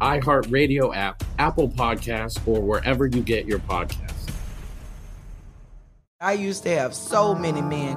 iHeartRadio app, Apple Podcasts, or wherever you get your podcasts. I used to have so many men.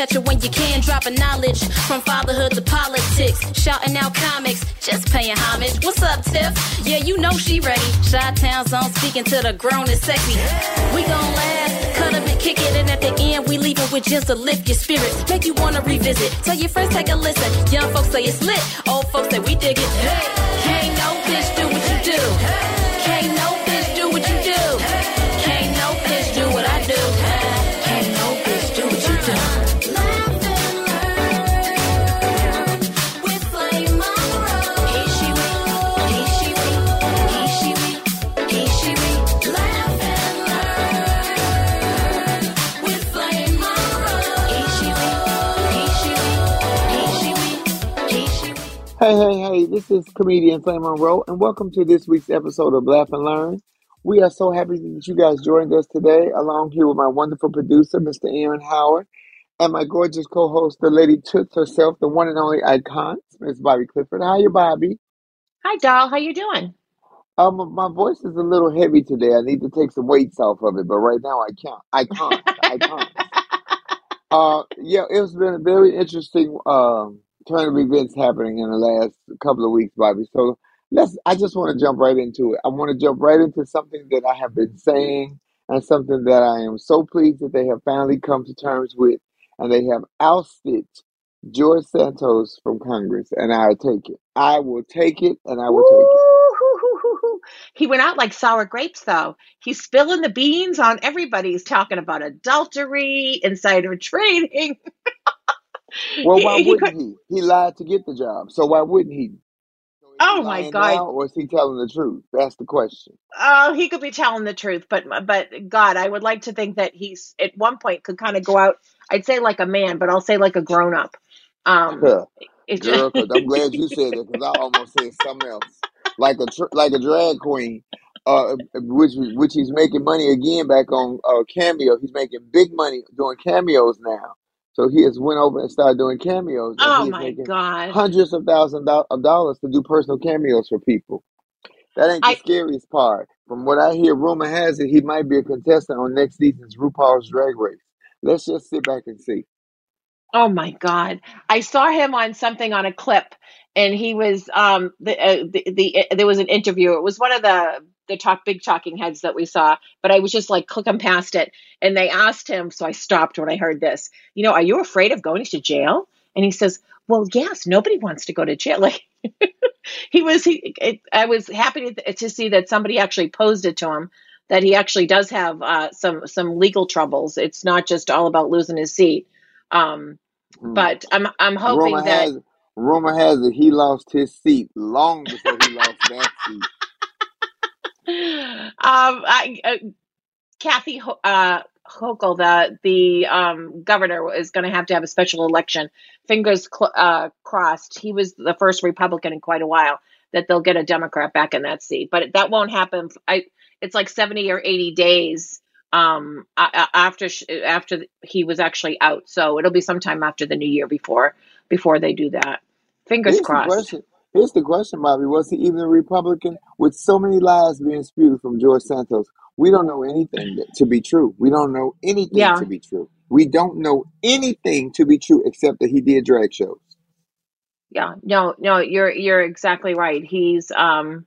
Catch it when you can. Dropping knowledge from fatherhood to politics. Shouting out comics, just paying homage. What's up, Tiff? Yeah, you know she ready. Shot Town's on speaking to the grown and sexy. We gon' laugh, cut up and kick it, and at the end we leave it with just to lift your spirits, make you wanna revisit. Tell your friends take a listen. Young folks say it's lit, old folks say we dig it. Hey, can't no bitch do what you do. Can't no Hey, hey, hey, this is comedian Flame Monroe, and welcome to this week's episode of Laugh and Learn. We are so happy that you guys joined us today, along here with my wonderful producer, Mr. Aaron Howard, and my gorgeous co host, the lady Toots herself, the one and only icon, Miss Bobbi Clifford. How you, Bobbi? Hi, doll. How you doing? Um, my voice is a little heavy today. I need to take some weights off of it, but right now I can't. I can't. I can't. Uh, yeah, it's been a very interesting um turn of events happening in the last couple of weeks, Bobbi. So let's. I just want to jump right into it. I want to jump right into something that I have been saying and something that I am so pleased that they have finally come to terms with, and they have ousted George Santos from Congress, and I'll take it. I will take it, and I will take it. He went out like sour grapes, though. He's spilling the beans on everybody. He's talking about adultery, insider trading. Well, He- why he wouldn't could- he? He lied to get the job, so why wouldn't he? oh my Lying God! now, or is he telling the truth? That's the question. Oh, he could be telling the truth, but but God, I would like to think that he's at one point could kind of go out. I'd say like a man, but I'll say like a grown up. Um, just- Girl, because I'm glad you said it, because I almost said something else, like a tr- like a drag queen, uh, which which he's making money again back on uh, cameo. He's making big money doing cameos now. So he has went over and started doing cameos, oh my God! hundreds of thousands of dollars to do personal cameos for people. That ain't the I- scariest part. From what I hear, rumor has it he might be a contestant on next season's RuPaul's Drag Race. Let's just sit back and see. Oh my God! I saw him on something on a clip, and he was um the uh, the, the there was an interview. It was one of the the talk big talking heads that we saw, but I was just like clicking past it, and they asked him, so I stopped when I heard this. You know, are you afraid of going to jail? And he says, Well, yes. Nobody wants to go to jail. Like he was. He. It, I was happy to, to see that somebody actually posed it to him that he actually does have uh, some some legal troubles. It's not just all about losing his seat. Um, Hmm. but I'm I'm hoping rumor that has rumor has it he lost his seat long before he lost that seat. um, I, uh, Kathy Ho- uh, Hochul, the the um, governor, is going to have to have a special election. Fingers cl- uh, crossed. He was the first Republican in quite a while that they'll get a Democrat back in that seat, but that won't happen. I it's like seventy or eighty days um after sh- after he was actually out so it'll be sometime after the new year before before they do that fingers Here's the crossed question. Here's the question, Bobbi. Was he even a Republican? With so many lies being spewed from George Santos, we don't know anything to be true. We don't know anything Yeah. to be true. We don't know anything to be true except that he did drag shows. Yeah, no, no, you're you're exactly right. He's um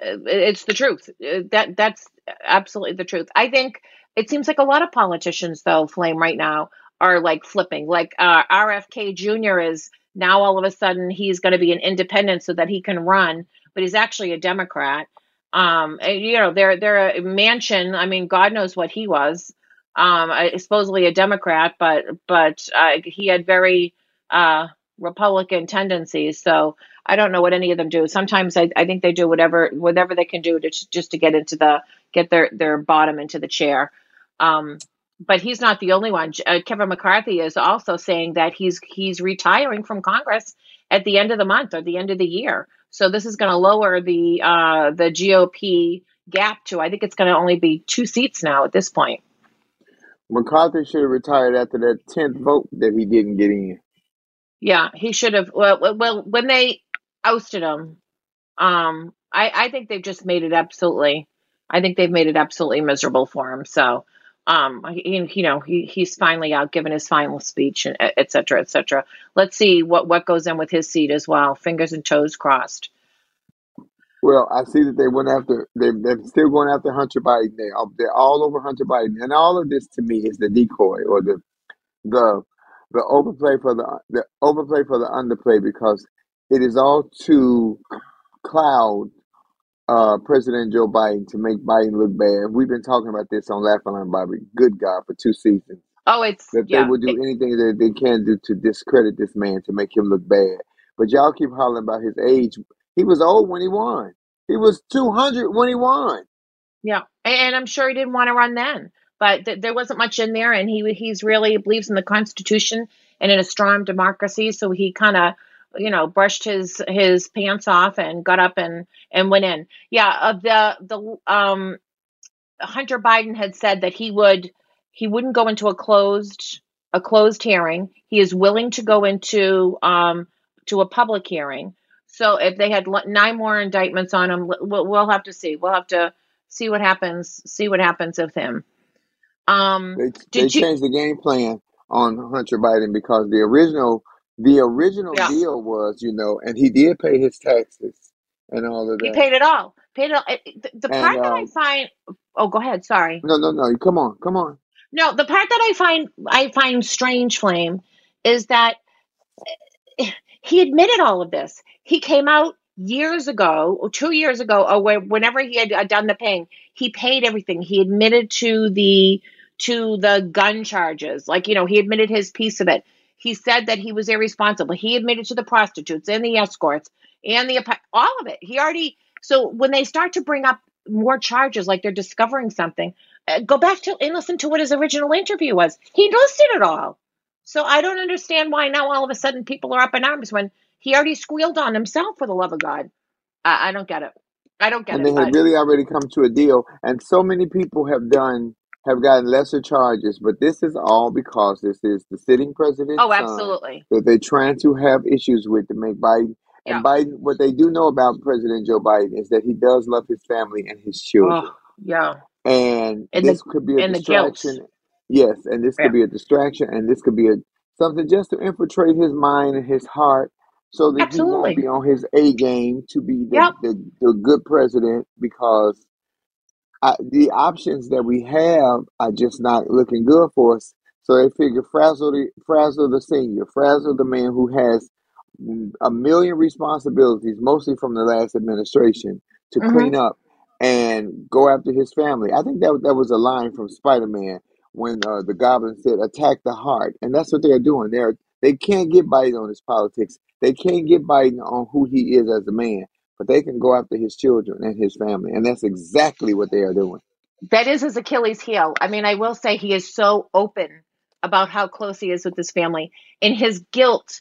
it's the truth. Uh, That that's absolutely the truth. I think it seems like a lot of politicians though, Flame right now are like flipping. Like uh RFK Jr. is now all of a sudden he's going to be an independent so that he can run, but he's actually a Democrat. Um and, you know, they're they're a Manchin. I mean, God knows what he was. Um supposedly a Democrat, but but uh, he had very uh Republican tendencies. So I don't know what any of them do. Sometimes I, I think they do whatever whatever they can do to just to get into the get their their bottom into the chair. Um, but he's not the only one. Uh, Kevin McCarthy is also saying that he's he's retiring from Congress at the end of the month or the end of the year. So this is going to lower the uh, the GOP gap to I think it's going to only be two seats now at this point. McCarthy should have retired after that tenth vote that he didn't get in. Yeah, he should have. Well, well, when they ousted him, um, I, I think they've just made it absolutely. I think they've made it absolutely miserable for him. So, um, he, you know, he, he's finally out giving his final speech and et cetera, et cetera. Let's see what what goes in with his seat as well. Fingers and toes crossed. Well, I see that they went after they they're still going after Hunter Biden. They they're all over Hunter Biden, and all of this to me is the decoy or the the the overplay for the the overplay for the underplay because it is all to cloud uh, President Joe Biden to make Biden look bad. We've been talking about this on Laughing on Bobbi. Good God, for two seasons Oh, it's that yeah. they will do it- anything that they can do to discredit this man to make him look bad. But y'all keep hollering about his age. He was old when he won. He was two hundred when he won. Yeah, and I'm sure he didn't want to run then, but th- there wasn't much in there, and he he's really believes in the Constitution and in a strong democracy, so he kind of you know brushed his his pants off and got up and and went in. Yeah, of the the um Hunter Biden had said that he would he wouldn't go into a closed a closed hearing. He is willing to go into um to a public hearing. So if they had nine more indictments on him, we'll, we'll have to see. We'll have to see what happens. See what happens with him. Um, They they did you? changed the game plan on Hunter Biden because the original the original Yeah, deal was, you know, and he did pay his taxes and all of that. he that. paid it all. Paid it all. It- it- The, And part that I um, find. Oh, go ahead. Sorry. no, no, no. Come on, come on. No, the part that I find I find strange, Flame, is that he admitted all of this. He came out years ago, or two years ago, or whenever he had uh, done the paying, he paid everything. He admitted to the to the gun charges, like you know, he admitted his piece of it. He said that he was irresponsible. He admitted to the prostitutes and the escorts and the all of it. He already so when they start to bring up more charges, like they're discovering something, uh, go back to and listen to what his original interview was. He listed it all. So I don't understand why now all of a sudden people are up in arms when he already squealed on himself for the love of God. I, I don't get it. I don't get and it. they had really already come to a deal. And so many people have done have gotten lesser charges, but this is all because this is the sitting president's oh, son absolutely. that they're trying to have issues with to make Biden. Yeah. And Biden, what they do know about President Joe Biden is that he does love his family and his children. Oh, yeah. And And the this could be a and the guilt. distraction. Yes, and this Yeah. could be a distraction, and this could be a something just to infiltrate his mind and his heart, so that he won't Absolutely. be on his A game to be the Yep. the, the good president because uh, the options that we have are just not looking good for us. So they figure frazzle the frazzle the senior, frazzle the man who has a million responsibilities, mostly from the last administration, to Mhm. clean up and go after his family. I think that that was a line from Spider Man when uh, the Goblin said, "Attack the heart," and that's what they're doing. They're they can't get Biden on his politics. They can't get Biden on who he is as a man, but they can go after his children and his family, and that's exactly what they are doing. That is his Achilles heel. I mean, I will say he is so open about how close he is with his family and his guilt.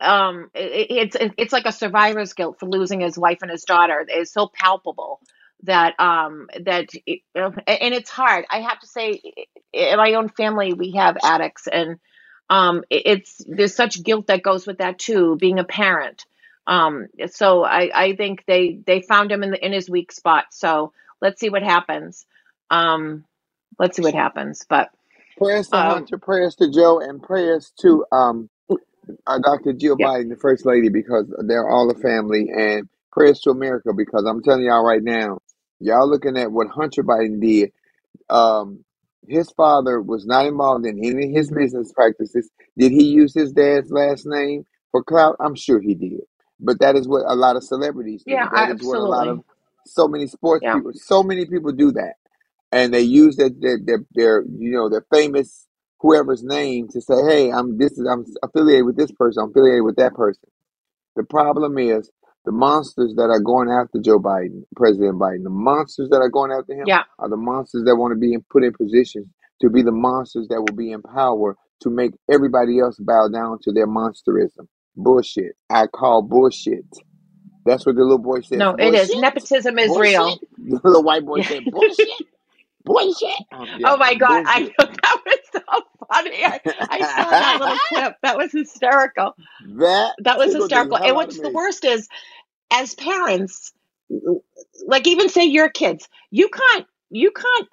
Um, it, it's it's like a survivor's guilt for losing his wife and his daughter. It's so palpable that um that it, and it's hard. I have to say, in my own family, we have addicts, and um, it's there's such guilt that goes with that too. Being a parent. Um, so I I think they they found him in the in his weak spot. So let's see what happens. Um, let's see what happens. But Prayers to um, Hunter, prayers to Joe, and prayers to um uh, Dr. Jill yeah, Biden, the First Lady, because they're all a family, and prayers to America because I'm telling y'all right now, y'all looking at what Hunter Biden did. Um, his father was not involved in any of his business practices. Did he use his dad's last name for clout? I'm sure he did. But that is what a lot of celebrities do. yeah, That is what a lot absolutely. of so many sports Yeah, people, so many people do that, and they use their their their, their you know their famous whoever's name to say, hey, I'm this is I'm affiliated with this person, I'm affiliated with that person. The problem is the monsters that are going after Joe Biden, President Biden, the monsters that are going after him yeah. are the monsters that want to be in, put in positions to be the monsters that will be in power to make everybody else bow down to their monsterism. Bullshit. I call bullshit. That's what the little boy said. No, it is. Bullshit. Nepotism is Bullshit. real. The little white boy said bullshit. Bullshit. Um, yeah, Oh my God, I bullshit. that was so funny. I, I saw that little clip. That was hysterical. that That was tickled the hysterical. hell And out of what's the me. worst is, as parents, like even say your kids, you can't you can't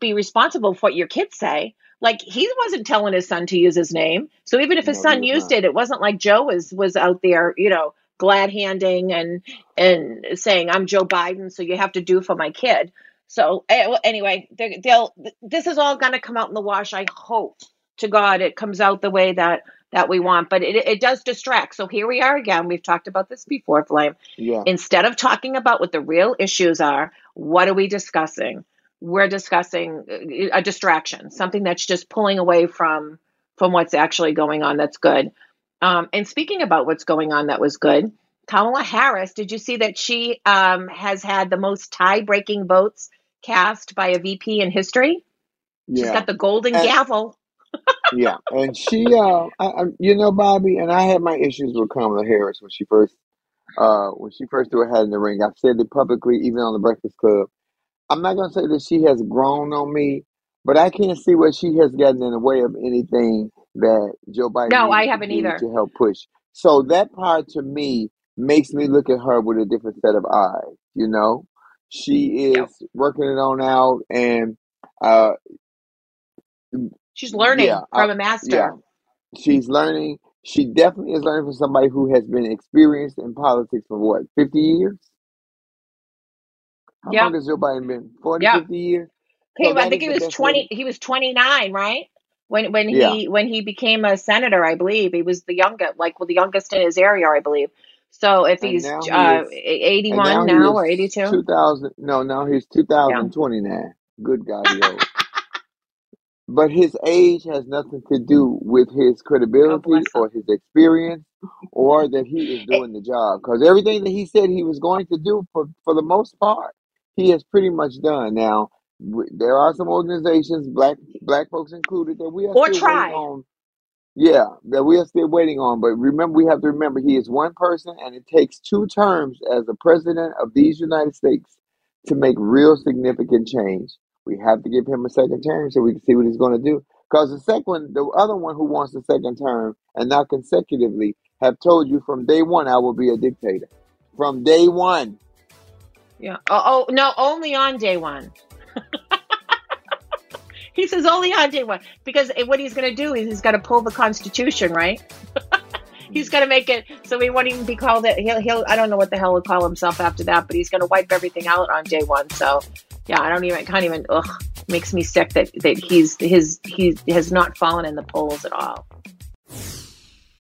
be responsible for what your kids say. Like he wasn't telling his son to use his name. So even if his No, son used not. it, it wasn't like Joe was was out there, you know, glad handing and and saying I'm Joe Biden, so you have to do for my kid. So eh, anyway, they'll this is all going to come out in the wash. I hope to God it comes out the way that that we want, but it it does distract. So here we are again. We've talked about this before, Flame. Yeah. Instead of talking about what the real issues are, what are we discussing? We're discussing uh, a distraction, something that's just pulling away from from what's actually going on. That's good. Um, and speaking about what's going on, that was good. Kamala Harris, did you see that she um, has had the most tie-breaking votes cast by a VP in history? She's Yeah. got the golden And gavel. yeah, and she, uh, I, I, you know, Bobbi, and I had my issues with Kamala Harris when she first, uh, when she first threw her hat in the ring. I've said it publicly, even on the Breakfast Club. I'm not gonna say that she has grown on me, but I can't see where she has gotten in the way of anything that Joe Biden No, I haven't either. to help push. So that part to me makes me look at her with a different set of eyes. You know, she is working it on out, and uh, She's learning yeah, I, from a yeah, master. she's learning. She definitely is learning from somebody who has been experienced in politics for what, 50 years? How Yep. long has Joe Biden been? 40, Yep. 50 years? He, So I that think is he the was best way 20, to, he was 29, right? when when Yeah. he when he became a senator, I believe he was the youngest, like well, the youngest in his area, I believe. So if And he's now he uh, is- And 81 he now is or 82, 2000. No, no, he's 2020 now. Good God, he old. But his age has nothing to do with his credibility or his experience or that he is doing the job. Because everything that he said he was going to do, for, for the most part, he has pretty much done. Now, w- there are some organizations, black black folks included, that we are or still tried. waiting on. Yeah, that we are still waiting on. But remember, we have to remember he is one person, and it takes two terms as the president of these United States to make real significant change. We have to give him a second term so we can see what he's going to do. Because the second one, the other one who wants the second term and not consecutively, have told you from day one, I will be a dictator. From day one. Yeah. Oh, oh no, only on day one. he says only on day one because what he's going to do is he's going to pull the Constitution, right? he's going to make it so he won't even be called it. He'll, he'll, I don't know what the hell he'll call himself after that, but he's going to wipe everything out on day one. So, yeah, I don't even, can't even, ugh, makes me sick that, that he's, his, he has not fallen in the polls at all.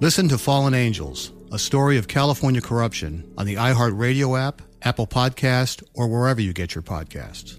Listen to Fallen Angels, a story of California corruption on the iHeartRadio app, Apple Podcast, or wherever you get your podcasts.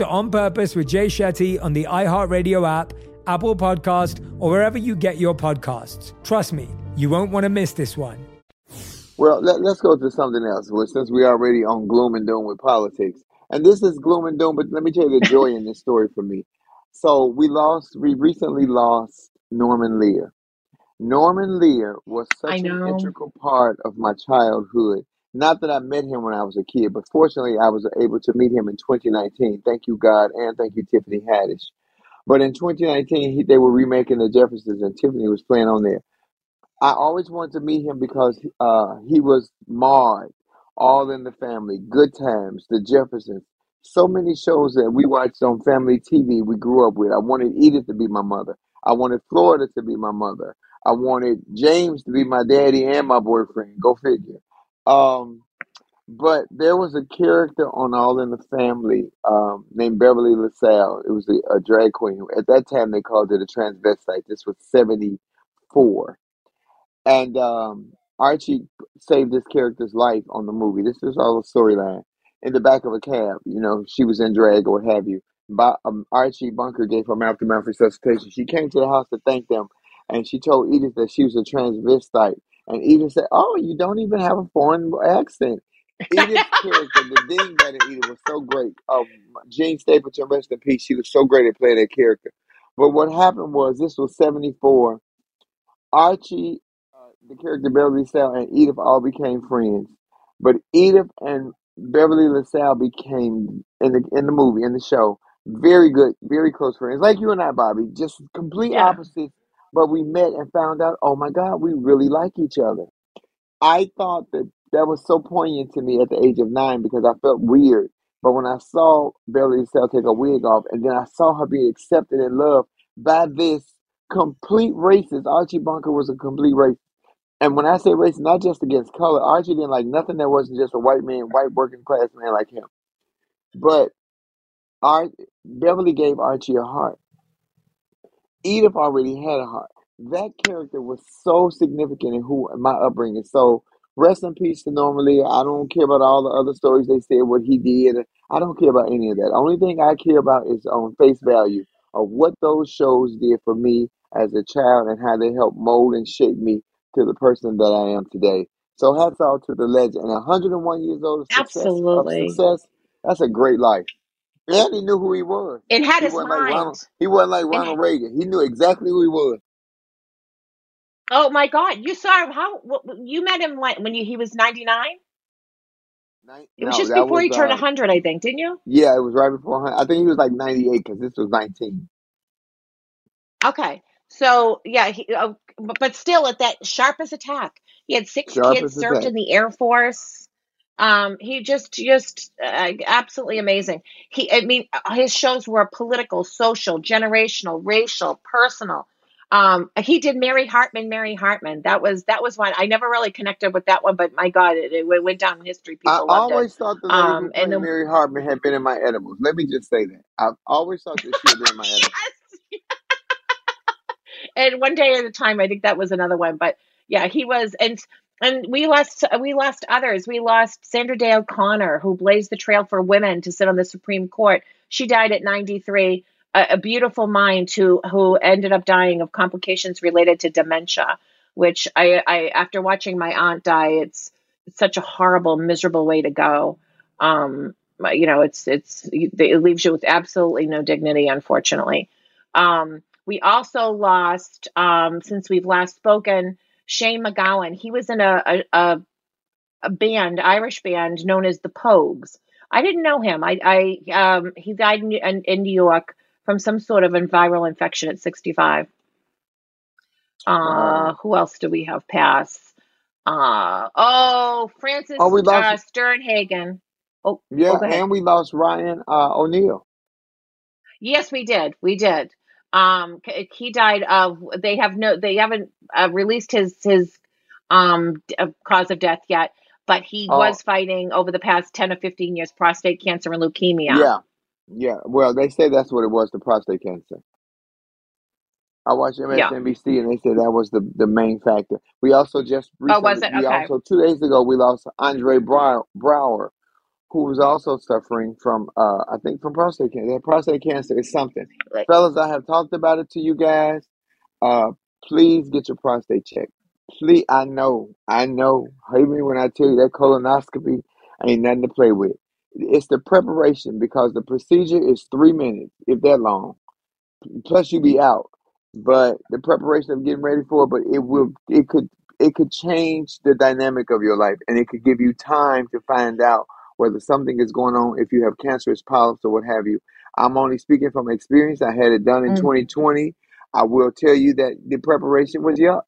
to On Purpose with Jay Shetty on the iHeartRadio app, Apple Podcast, or wherever you get your podcasts. Trust me, you won't want to miss this one. Well, let, us go to something else. Well, since we're already on gloom and doom with politics, and this is gloom and doom, but let me tell you the joy in this story for me. So we lost, we recently lost Norman Lear. Norman Lear was such an integral part of my childhood. Not that I met him when I was a kid, but fortunately I was able to meet him in 2019. Thank you, God, and thank you, Tiffany Haddish. But in 2019, he, they were remaking the Jeffersons, and Tiffany was playing on there. I always wanted to meet him because uh, he was Maude, All in the Family, Good Times, The Jeffersons. So many shows that we watched on family TV we grew up with. I wanted Edith to be my mother. I wanted Florida to be my mother. I wanted James to be my daddy and my boyfriend. Go figure. Um, but there was a character on All in the Family um, named Beverly LaSalle. It was a, a drag queen. At that time, they called it a transvestite. This was 74. And um, Archie saved this character's life on the movie. This is all the storyline. In the back of a cab, you know, she was in drag or what have you. But, um, Archie Bunker gave her mouth to mouth resuscitation. She came to the house to thank them, and she told Edith that she was a transvestite. And Edith said, Oh, you don't even have a foreign accent. Edith's character, the dingbat in Edith was so great. Um, Jean Stapleton, rest in peace. She was so great at playing that character. But what happened was this was 74. Archie, uh, the character Beverly LaSalle, and Edith all became friends. But Edith and Beverly LaSalle became, in the, in the movie, in the show, very good, very close friends. Like you and I, Bobbi, just complete Yeah. opposites. But we met and found out, oh my God, we really like each other. I thought that that was so poignant to me at the age of nine because I felt weird. But when I saw Beverly LaSalle take a wig off, and then I saw her be accepted and loved by this complete racist, Archie Bunker was a complete racist. And when I say racist, not just against color, Archie didn't like nothing that wasn't just a white man, white working class man like him. But Ar- Beverly gave Archie a heart. Edith already had a heart. That character was so significant in who in my upbringing. So rest in peace to Norman Lear. I don't care about all the other stories they said, what he did. I don't care about any of that. Only thing I care about is on face value of what those shows did for me as a child and how they helped mold and shape me to the person that I am today. So hats off to the legend. And 101 years old of success, of Absolutely. success, that's a great life. And he knew who he was. It had He his wasn't like mind. Ronald. He wasn't like Ronald Reagan. He knew exactly who he was. oh my God, you saw him. How wh- wh- you met him when when you, he was ninety nine? It was No, just that before was he turned uh, hundred, I think, didn't you? yeah, it was right before. hun- I think he was like 98 because this was 19. Okay, so yeah, he, uh, but but still at that sharpest attack. He had six Sharp kids, as a served tack. in the Air Force. Um, he just, just uh, absolutely amazing. He, I mean, his shows were political, social, generational, racial, personal. Um, he did Mary Hartman, Mary Hartman. That was that was one I never really connected with that one, but my God, it, it went down in history. I People it. always thought the lady Um, and then Mary Hartman had been in my edibles. Let me just say that. I've always thought that she had been in my edibles. and one day at a time, I think that was another one. But yeah, he was, and and we lost we lost others. We lost Sandra Day O'Connor, who blazed the trail for women to sit on the Supreme Court. She died at 93. A, a beautiful mind who who ended up dying of complications related to dementia. Which I, I after watching my aunt die, it's, it's such a horrible, miserable way to go. Um, you know, it's it's it leaves you with absolutely no dignity, unfortunately. Um, we also lost um, since we've last spoken Shane MacGowan. He was in a, a, a, a band, Irish band known as the Pogues. I didn't know him. I, I um, he died in, in, in New York from some sort of a viral infection at 65. Uh, who else do we have pass? Uh, oh, Frances Oh, we uh. Sternhagen. Oh, Yeah, oh, and we lost Ryan uh, O'Neal. Yes, we did. We did. Um, he died of. They have no. They haven't uh, released his his um d- uh, cause of death yet, but he Oh, was fighting over the past ten or fifteen years prostate cancer and leukemia. yeah, yeah. Well, they say that's what it was, the prostate cancer. I watched Yeah. MSNBC and they said that was the, the main factor. We also just Oh, was recently, it? we also, two days ago, we lost Andre Brow- Braugher, who was also suffering from, uh, I think from prostate cancer. That prostate cancer is something. Like, Fellas, I have talked about it to you guys. Uh, please get your prostate checked. Please, I know, I know. Hear me when I tell you that colonoscopy ain't nothing to play with. It's the preparation because the procedure is three minutes, if that long plus you be out. But the preparation of getting ready for it, but it will it could it could change the dynamic of your life and it could give you time to find out whether something is going on if you have cancerous polyps or what have you. I'm only speaking from experience. I had it done in mm, 2020. I will tell you that the preparation was yuck.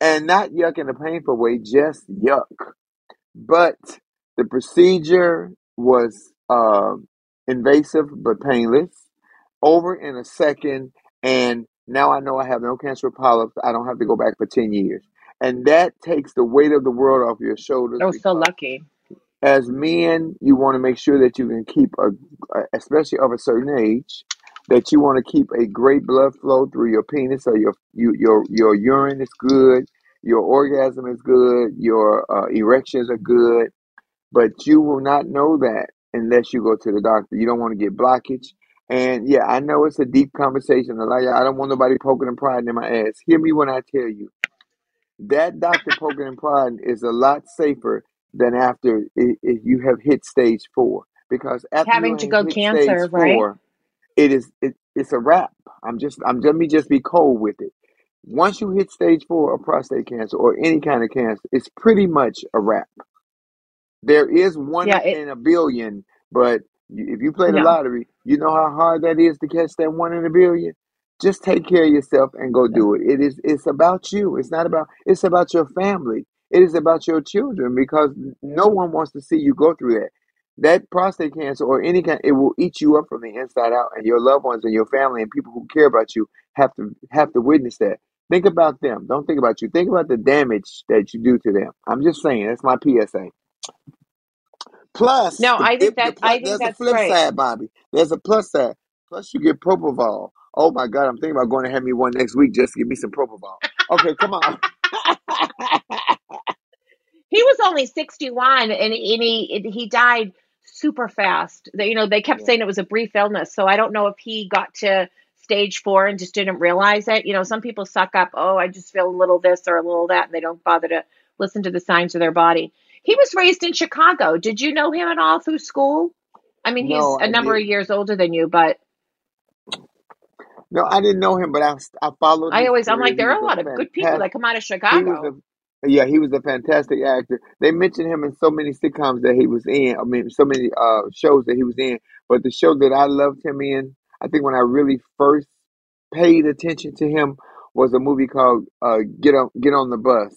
And not yuck in a painful way, just yuck. But the procedure was uh, invasive but painless over in a second, and now I know I have no cancer polyps. I don't have to go back for 10 years. And that takes the weight of the world off your shoulders oh, so lucky. As men, you want to make sure that you can keep a, a- especially of a certain age, that you want to keep a great blood flow through your penis, so your you, your your urine is good, your orgasm is good, your uh, erections are good, but you will not know that unless you go to the doctor. You don't want to get blockage. And yeah, I know it's a deep conversation. Like I don't want nobody poking and prying in my ass. Hear me when I tell you that doctor poking and prodding is a lot safer than after i- if you have hit stage four. Because after you Having to go hit cancer, stage right? four, it is it, it's a wrap. I'm just I'm let me just be cold with it. Once you hit stage four of prostate cancer or any kind of cancer, it's pretty much a wrap. There is one Yeah. It, in a billion, but you- if you play the no. lottery, you know how hard that is to catch that one in a billion. Just take care of yourself and go do it. It is it's about you. It's not about it's about your family. It is about your children because no one wants to see you go through that. That prostate cancer or any kind it will eat you up from the inside out and your loved ones and your family and people who care about you have to have to witness that. Think about them. Don't think about you. Think about the damage that you do to them. I'm just saying, that's my PSA. Plus, No, the, I think that plus, I think there's a that's flip great. side, Bobbi. There's a plus side. Plus, you get propofol. Oh my God, I'm thinking about going to have me one next week just to give me some propofol. Okay, come on. He was only 61 and, and he he died super fast. They- You know, they kept Yeah. saying it was a brief illness, so I don't know if he got to stage 4 and just didn't realize it. You know, some people suck up, "Oh, I just feel a little this or a little that," and they don't bother to listen to the signs of their body. He was raised in Chicago. Did you know him at all through school? I mean, he's No, a I number of didn't. years older than you, but No, I didn't know him, but I, I followed I always I'm like there are a lot of good people that come out of Chicago. A yeah, he was a fantastic actor. They mentioned him in so many sitcoms that he was in. I mean, so many uh shows that he was in. But the show that I loved him in, I think when I really first paid attention to him was a movie called uh Get on Get on the Bus,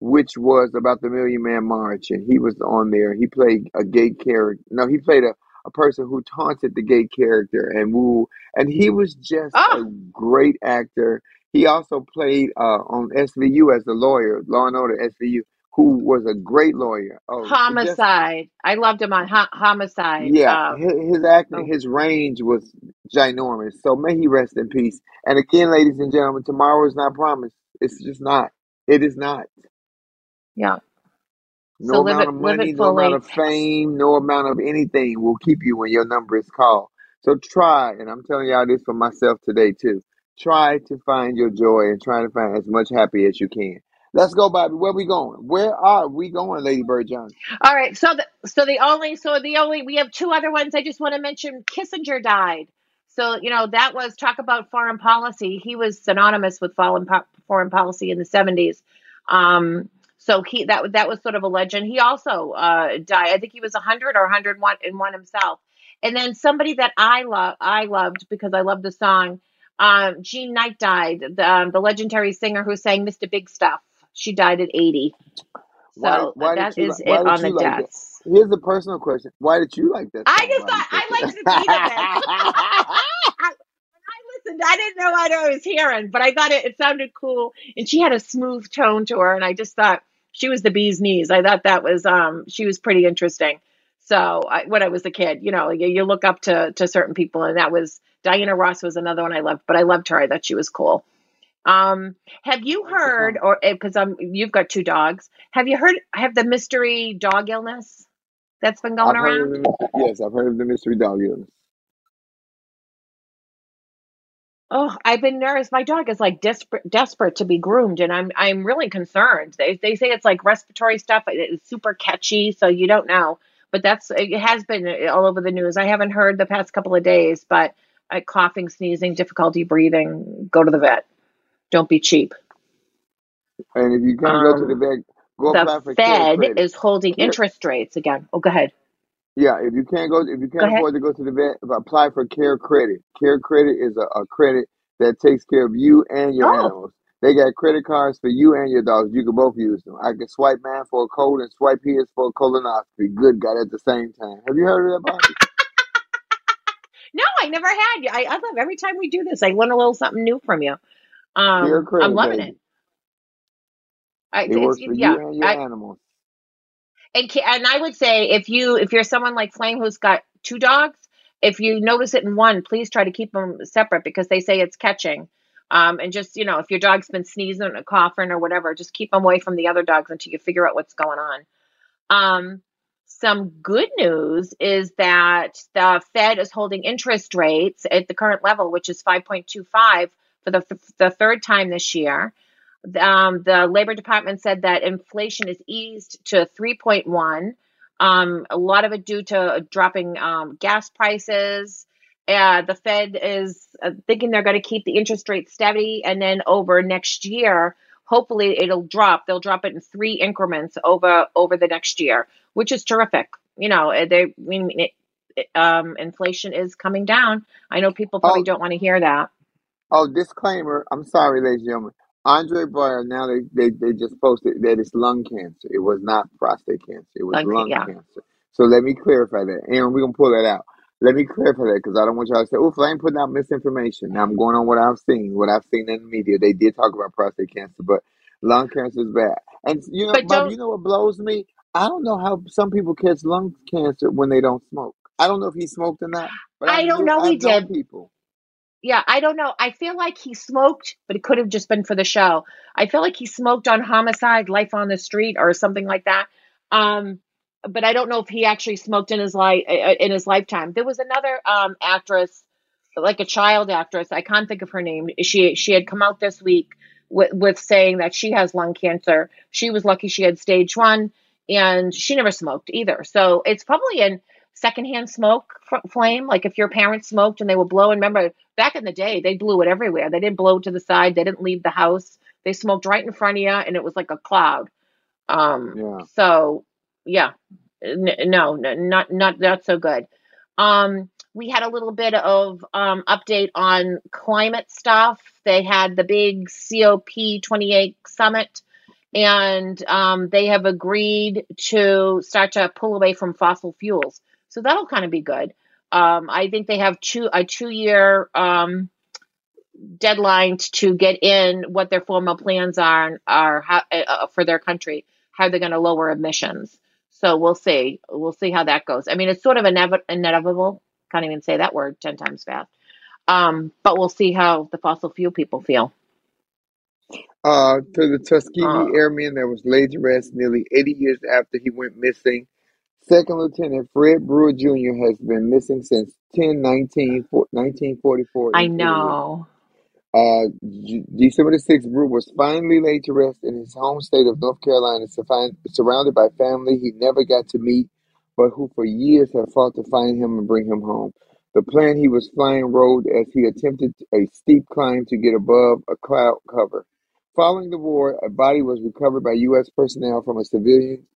which was about the Million Man March, and he was on there. He played a gay character. No, he played a a person who taunted the gay character and woo, and he was just a Oh, great actor. He also played uh, on SVU as the lawyer, Law and Order SVU, who was a great lawyer. Oh, just Homicide. I loved him on Ho- Homicide. yeah, Uh, his, his acting, oh, his range was ginormous. So may he rest in peace. And again, ladies and gentlemen, tomorrow is not promised. It's just not. It is not. Yeah. No live amount it of live money, it no amount fully. of fame, no amount of anything will keep you when your number is called. So try, and I'm telling y'all this for myself today too. Try to find your joy and try to find as much happy as you can. Let's go, Bobbi. Where we going? Where are we going, Lady Bird Jones? All right. So the so the only so the only we have two other ones I just want to mention. Kissinger died. So you know that was talk about foreign policy. He was synonymous with foreign foreign policy in the seventies. Um, so he that that was sort of a legend. He also uh, died. I think he was hundred or hundred one in one himself. And then somebody that I love I loved because I love the song. Um, Jean Knight died. The, um, the legendary singer who sang Mr. Big Stuff. She died at eighty. So Why that did you? Like, it on the like that? deaths. Here's a personal question. Why did you like that I just thought I liked the beat of it. I listened. I didn't know what I was hearing, but I thought it, it sounded cool, and she had a smooth tone to her, and I just thought she was the bee's knees. I thought that was um she was pretty interesting. So I, when I was a kid, you know, you, you look up to to certain people, and that was Diana Ross was another one I loved, but I loved her. I thought she was cool. Um, have you heard, or because um, you've got two dogs, have you heard have the mystery dog illness that's been going I've around? mystery, yes, I've heard of the mystery dog illness. Oh, I've been nervous. My dog is like desperate, desperate to be groomed, and I'm I'm really concerned. They they say it's like respiratory stuff. It's super catchy, so you don't know. But that's it has been all over the news. I haven't heard the past couple of days, but coughing, sneezing, difficulty breathing. Go to the vet. Don't be cheap. And if you can't go to the Um, vet, go the apply for care Fed is holding interest rates again. Oh, go ahead. yeah, if you can't go, if you can't afford to go to the vet, apply for CareCredit. Care credit is a, a credit that takes care of you and your Oh, animals. They got credit cards for you and your dogs. You can both use them. I can swipe mine for a cold and swipe his for a colonoscopy. Good God at the same time. Have you heard of that, Bobbi? No, I never had you. I, I love every time we do this. I learn a little something new from you. Um, I'm credit, loving it. I, It works for yeah. you and your I, animals. and and I would say if you if you're someone like Flame who's got two dogs, if you notice it in one, please try to keep them separate because they say it's catching. Um, and just you know, if your dog's been sneezing or coughing or whatever, just keep them away from the other dogs until you figure out what's going on. Um, some good news is that the Fed is holding interest rates at the current level, which is 5.25 for the, the third time this year. Um, the Labor Department said that inflation is eased to 3.1. Um, a lot of it due to dropping um, gas prices. Uh, the Fed is uh, thinking they're going to keep the interest rate steady, and then over next year, hopefully it'll drop. They'll drop it in three increments over over the next year, which is terrific. You know, uh, they I mean, it, it, um, inflation is coming down. I know people probably Oh, don't want to hear that. oh, disclaimer. I'm sorry, ladies and gentlemen. Andre Braugher, now they, they, they just posted that it's lung cancer. It was not prostate cancer. It was Like, lung yeah, cancer. So let me clarify that. Aaron, we're going to pull that out. Let me clarify that because I don't want y'all to say, oh, Flame putting out misinformation. Now I'm going on what I've seen, what I've seen in the media. They did talk about prostate cancer, but lung cancer is bad. And you know, Bob, you know what blows me? I don't know how some people catch lung cancer when they don't smoke. I don't know if he smoked or not, but I I've don't know. He I've known did. people. Yeah, I don't know. I feel like he smoked, but it could have just been for the show. I feel like he smoked on Homicide, Life on the Street, or something like that. Um, but I don't know if he actually smoked in his life in his lifetime. There was another um actress, like a child actress. I can't think of her name. She she had come out this week with with saying that she has lung cancer. She was lucky she had stage one, and she never smoked either. So it's probably in secondhand smoke flame. Like if your parents smoked and they were blowing. Remember back in the day, they blew it everywhere. They didn't blow it to the side. They didn't leave the house. They smoked right in front of you, and it was like a cloud. Um, Yeah. so yeah, N- no, n- not not not so good. Um, we had a little bit of um, update on climate stuff. They had the big COP28 summit, and um, they have agreed to start to pull away from fossil fuels. So that'll kind of be good. Um, I think they have two a two year um, deadline to get in what their formal plans are are how, uh, for their country, how they're going to lower emissions. So we'll see. We'll see how that goes. I mean, it's sort of inev- inevitable. Can't even say that word ten times fast. Um, but we'll see how the fossil fuel people feel. Uh, to the Tuskegee Oh. Airman that was laid to rest nearly 80 years after he went missing. Second Lieutenant Fred Brewer Jr. has been missing since 10 19, 1944 I in know. Uh, J- December the 6th, Brewer was finally laid to rest in his home state of North Carolina, surfi- surrounded by family he never got to meet, but who for years have fought to find him and bring him home. The plane he was flying rolled as he attempted a steep climb to get above a cloud cover. Following the war, a body was recovered by U.S. personnel from a civilian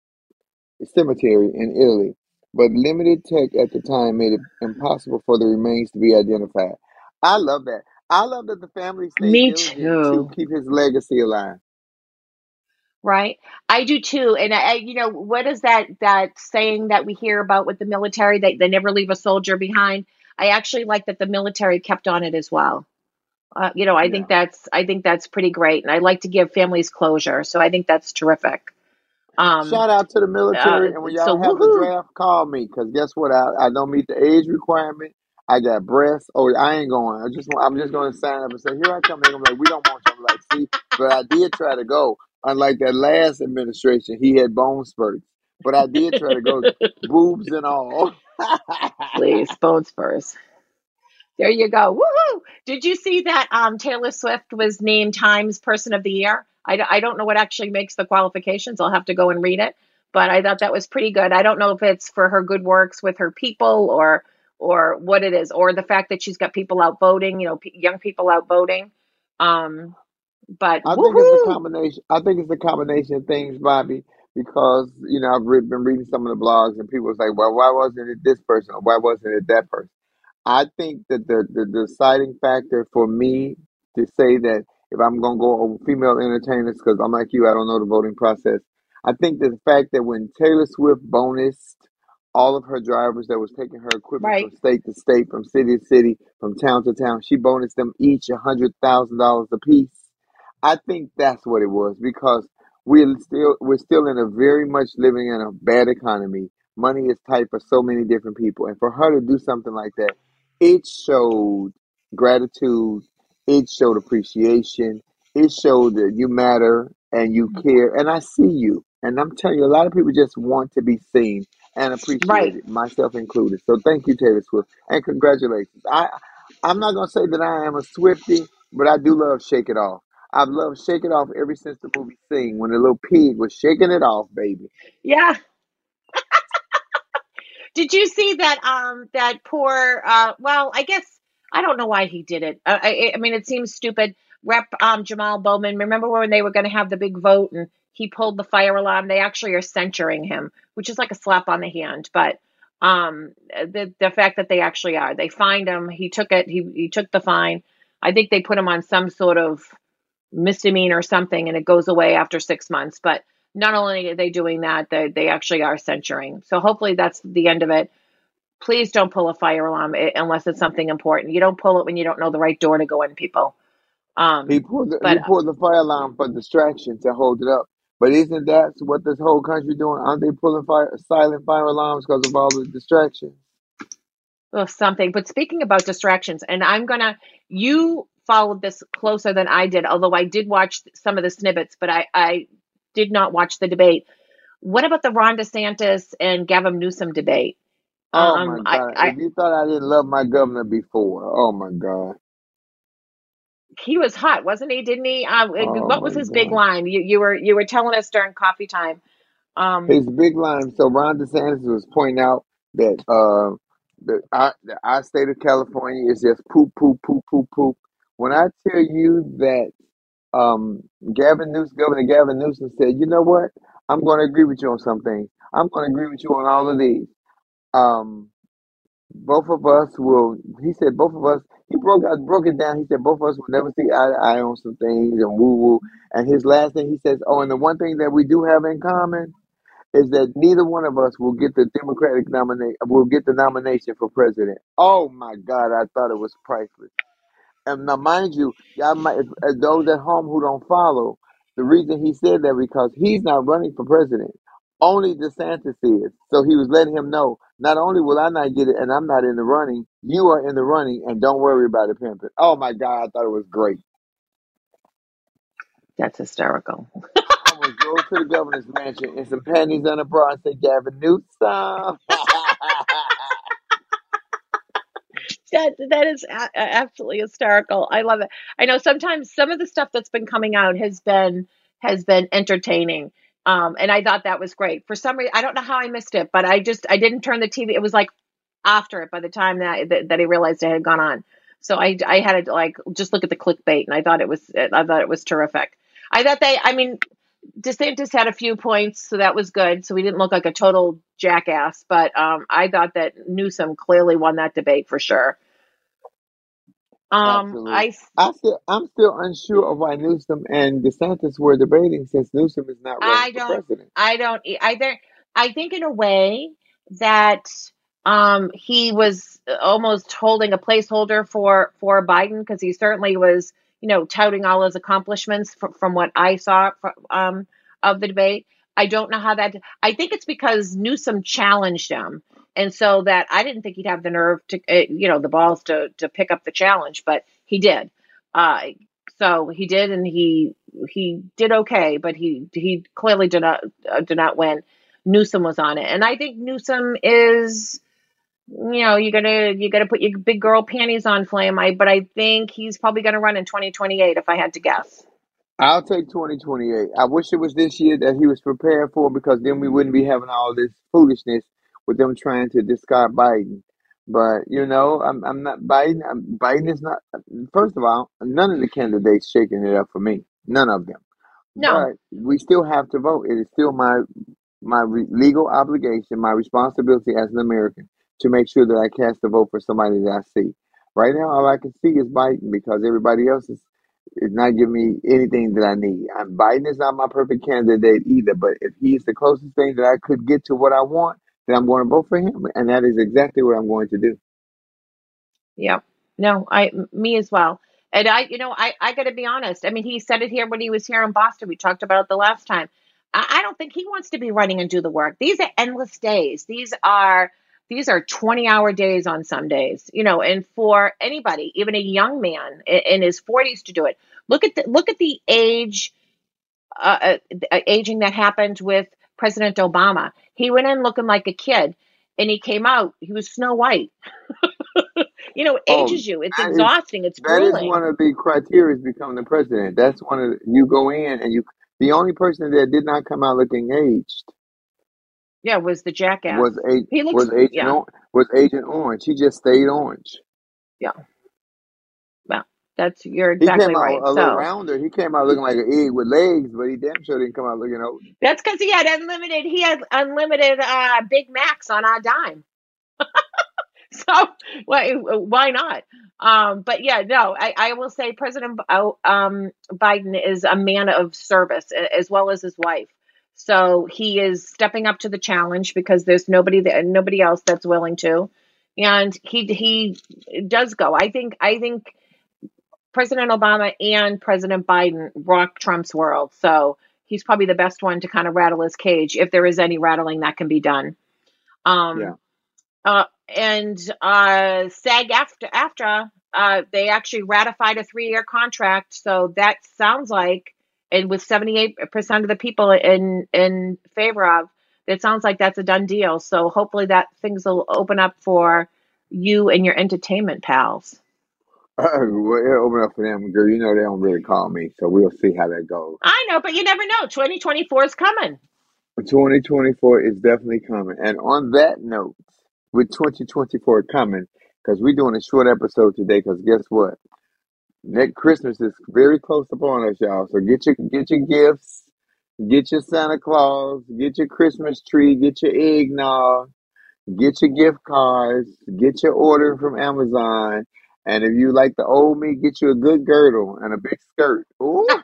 cemetery in Italy, but limited tech at the time made it impossible for the remains to be identified. I love that. I love that the family stayed Me diligent to keep his legacy alive. Right. I do too. And I, I- you know, what is that that saying that we hear about with the military? They they never leave a soldier behind. I actually like that the military kept on it as well. Uh, you know, I Yeah. think that's I think that's pretty great, and I like to give families closure. So I think that's terrific. Um, Shout out to the uh, military, and when so y'all have the draft, call me because guess what? I, I don't meet the age requirement. I got breasts. Oh, I ain't going. I just I'm just going to sign up and say, here I come. They're gonna be like, we don't want you. I'm like, see, but I did try to go. Unlike that last administration, he had bone spurts, but I did try to go, boobs and all. Please, bone spurs. There you go. Woohoo! Did you see that um, Taylor Swift was named Times Person of the Year? I don't know what actually makes the qualifications. I'll have to go and read it. But I thought that was pretty good. I don't know if it's for her good works with her people or or what it is, or the fact that she's got people out voting, you know, p- young people out voting. Um, but I think it's a combination. I think it's a combination of things, Bobbi. Because you know, I've re- been reading some of the blogs, and people like, "Well, why wasn't it this person? Or why wasn't it that person?" I think that the, the deciding factor for me to say that if I'm going to go over female entertainers, because I'm like you, I don't know the voting process. I think that the fact that when Taylor Swift bonused all of her drivers that was taking her equipment Right. from state to state, from city to city, from town to town, she bonused them each a hundred thousand dollars a piece. I think that's what it was because we're still we're still in a very much living in a bad economy. Money is tight for so many different people, and for her to do something like that, it showed gratitude. It showed appreciation. It showed that you matter and you mm-hmm. care, and I see you. And I'm telling you, a lot of people just want to be seen and appreciated, Right. myself included. So thank you, Taylor Swift, and congratulations. I I'm not gonna say that I am a Swifty, but I do love Shake It Off. I've loved Shake It Off ever since the movie Sing, when the little pig was shaking it off, baby. Yeah. Did you see that um that poor uh well I guess I don't know why he did it. I I, I mean it seems stupid. Rep um Jamal Bowman, remember when they were going to have the big vote and he pulled the fire alarm? They actually are censuring him, which is like a slap on the hand, but um the the fact that they actually are. They fined him. He took it. He he took the fine. I think they put him on some sort of misdemeanor or something and it goes away after 6 months, but not only are they doing that, they, they actually are censuring. So hopefully that's the end of it. Please don't pull a fire alarm eh, unless it's something important. You don't pull it when you don't know the right door to go in, people. He Um, pulled the, but he pulled the fire alarm for distraction to hold it up. But isn't that what this whole country doing? Aren't they pulling fire silent fire alarms because of all the distractions? oh, something. But speaking about distractions, and I'm gonna, you followed this closer than I did, although I did watch some of the snippets, but I, I did not watch the debate. What about the Ron DeSantis and Gavin Newsom debate? Oh my Um, I, God! I, If you thought I didn't love my governor before, oh my God! he was hot, wasn't he? Didn't he? Uh, Oh what was my his big line? You, you were, you were telling us during coffee time. Um, His big line. So Ron DeSantis was pointing out that uh, the our, the our state of California is just poop, poop, poop, poop, poop. When I tell you that um, Gavin Newsom, Governor Gavin Newsom said, you know what? I'm going to agree with you on some things. I'm going to agree with you on all of these. Um, both of us will. He said both of us. He broke out, broke it down. He said both of us will never see eye to eye on some things and woo woo. And his last thing he says, oh, and the one thing that we do have in common is that neither one of us will get the Democratic nominate. Will get the nomination for president. Oh my God! I thought it was priceless. And now, mind you, y'all might, uh, those at home who don't follow, the reason he said that because he's not running for president. Only DeSantis is. So he was letting him know, not only will I not get it and I'm not in the running, you are in the running and don't worry about it, pimping. Oh my God, I thought it was great. That's hysterical. I was go to the governor's mansion in some panties and a bra and say, Gavin Newsom. that that is a- absolutely hysterical. I love it. I know sometimes some of the stuff that's been coming out has been has been entertaining. Um, and I thought that was great. For some reason, I don't know how I missed it, but I just I didn't turn the TV. It was like after it by the time that that, that I realized it had gone on. So I I had to like just look at the clickbait, and I thought it was I thought it was terrific. I thought they. I mean, DeSantis had a few points, so that was good. So he didn't look like a total jackass. But um, I thought that Newsom clearly won that debate for sure. Um, Absolutely. I I still, I'm still unsure of why Newsom and DeSantis were debating since Newsom is not running I for don't president. I don't either. I think in a way that um, he was almost holding a placeholder for for Biden because he certainly was, you know, touting all his accomplishments from, from what I saw um, of the debate. I don't know how that. I think it's because Newsom challenged him, and so that I didn't think he'd have the nerve to, uh, you know, the balls to to pick up the challenge, but he did. Uh, so he did, and he he did okay, but he he clearly did not uh, did not win. Newsom was on it, and I think Newsom is, you know, you gotta you gotta put your big girl panties on, Flame. I but I think he's probably gonna run in 2028 if I had to guess. I'll take 2028. I wish it was this year that he was prepared for because then we wouldn't be having all this foolishness with them trying to discard Biden. But you know, I'm I'm not Biden. I'm, Biden is not. First of all, none of the candidates shaking it up for me. None of them. No, But we still have to vote. It is still my my re- legal obligation, my responsibility as an American to make sure that I cast a vote for somebody that I see. Right now, all I can see is Biden because everybody else is is not giving me anything that I need. And Biden is not my perfect candidate either, but if he's the closest thing that I could get to what I want, then I'm going to vote for him, and that is exactly what I'm going to do. yeah, no, I, me as well. And I, you know, I I got to be honest. I mean, he said it here when he was here in Boston. We talked about it the last time. I, I don't think he wants to be running and do the work. These are endless days. These are these are 20 hour days on some days, you know, and for anybody, even a young man in, in his 40s to do it. Look at the look at the age uh, uh, aging that happened with President Obama. He went in looking like a kid and he came out, he was Snow White. you know, it Oh, ages you. It's that is exhausting. It's that is grueling. one of the criteria to become the president. That's one of the, you go in and you. The only person that did not come out looking aged Yeah, was the jackass. was a He looks, was Agent yeah, was Agent Orange. He just stayed orange. yeah. Well, that's you're He exactly came out right. a little rounder. He came out looking like an egg with legs, but he damn sure didn't come out looking old. that's because he had unlimited. He had unlimited uh, Big Macs on our dime. So why why not? Um, but yeah, no, I, I will say President B- um, Biden is a man of service as well as his wife. So he is stepping up to the challenge because there's nobody that nobody else that's willing to, and he he does go. I think I think President Obama and President Biden rock Trump's world. So he's probably the best one to kind of rattle his cage if there is any rattling that can be done. Um, Yeah. uh, and uh, SAG-AFTRA after uh, they actually ratified a three year contract. So that sounds like, and with seventy eight percent of the people in in favor of, it sounds like that's a done deal. So hopefully that things will open up for you and your entertainment pals. Uh, well, it'll open up for them, girl. You know they don't really call me, so we'll see how that goes. I know, but you never know. Twenty twenty four is coming. 2024 is definitely coming. And on that note, with 2024 coming, because we're doing a short episode today, because guess what? Next Christmas is very close upon us, y'all. So get your get your gifts, get your Santa Claus, get your Christmas tree, get your eggnog, get your gift cards, get your order from Amazon. And if you like the old me, get you a good girdle and a big skirt. Ooh.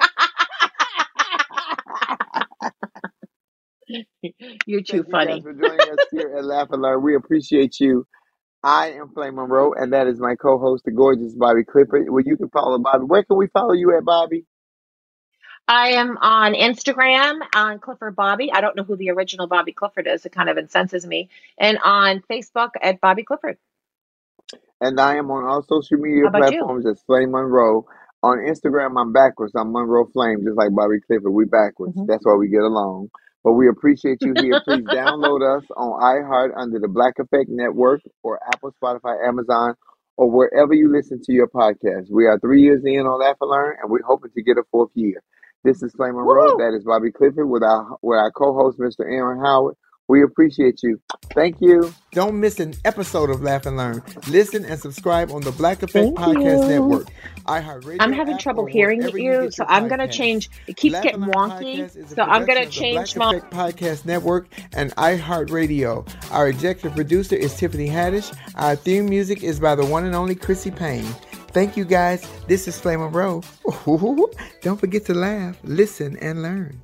You're too Thank you guys for joining us here at Laugh and Learn. We appreciate you. I am Flame Monroe, and that is my co-host, the gorgeous Bobbi Clifford. Well, you can follow Bobbi. Where can we follow you at, Bobbi? I am on Instagram on Clifford Bobbi. I don't know who the original Bobbi Clifford is. It kind of incenses me. And on Facebook at Bobbi Clifford. And I am on all social media about you? platforms as Flame Monroe. On Instagram, I'm backwards. I'm Monroe Flame, just like Bobbi Clifford. We backwards. Mm-hmm. That's why we get along. But we appreciate you here. Please download us on iHeart under the Black Effect Network or Apple, Spotify, Amazon, or wherever you listen to your podcast. We are three years in on Laugh and Learn, and we're hoping to get a fourth year. This is Flame Monroe. That is Bobbi Clifford with our with our co-host, Mr. Aaron Howard. We appreciate you. Thank you. Don't miss an episode of Laugh and Learn. Listen and subscribe on the Black Effect Thank Podcast you. Network. iHeartRadio. I'm having trouble hearing wherever you, so your I'm gonna change. It keeps Laugh getting wonky, Podcast is a so I'm gonna production of the change Black my. Effect Podcast Network and iHeartRadio. Our executive producer is Tiffany Haddish. Our theme music is by the one and only Chrissy Payne. Thank you guys. This is Flame Row. Don't forget to laugh, listen, and learn.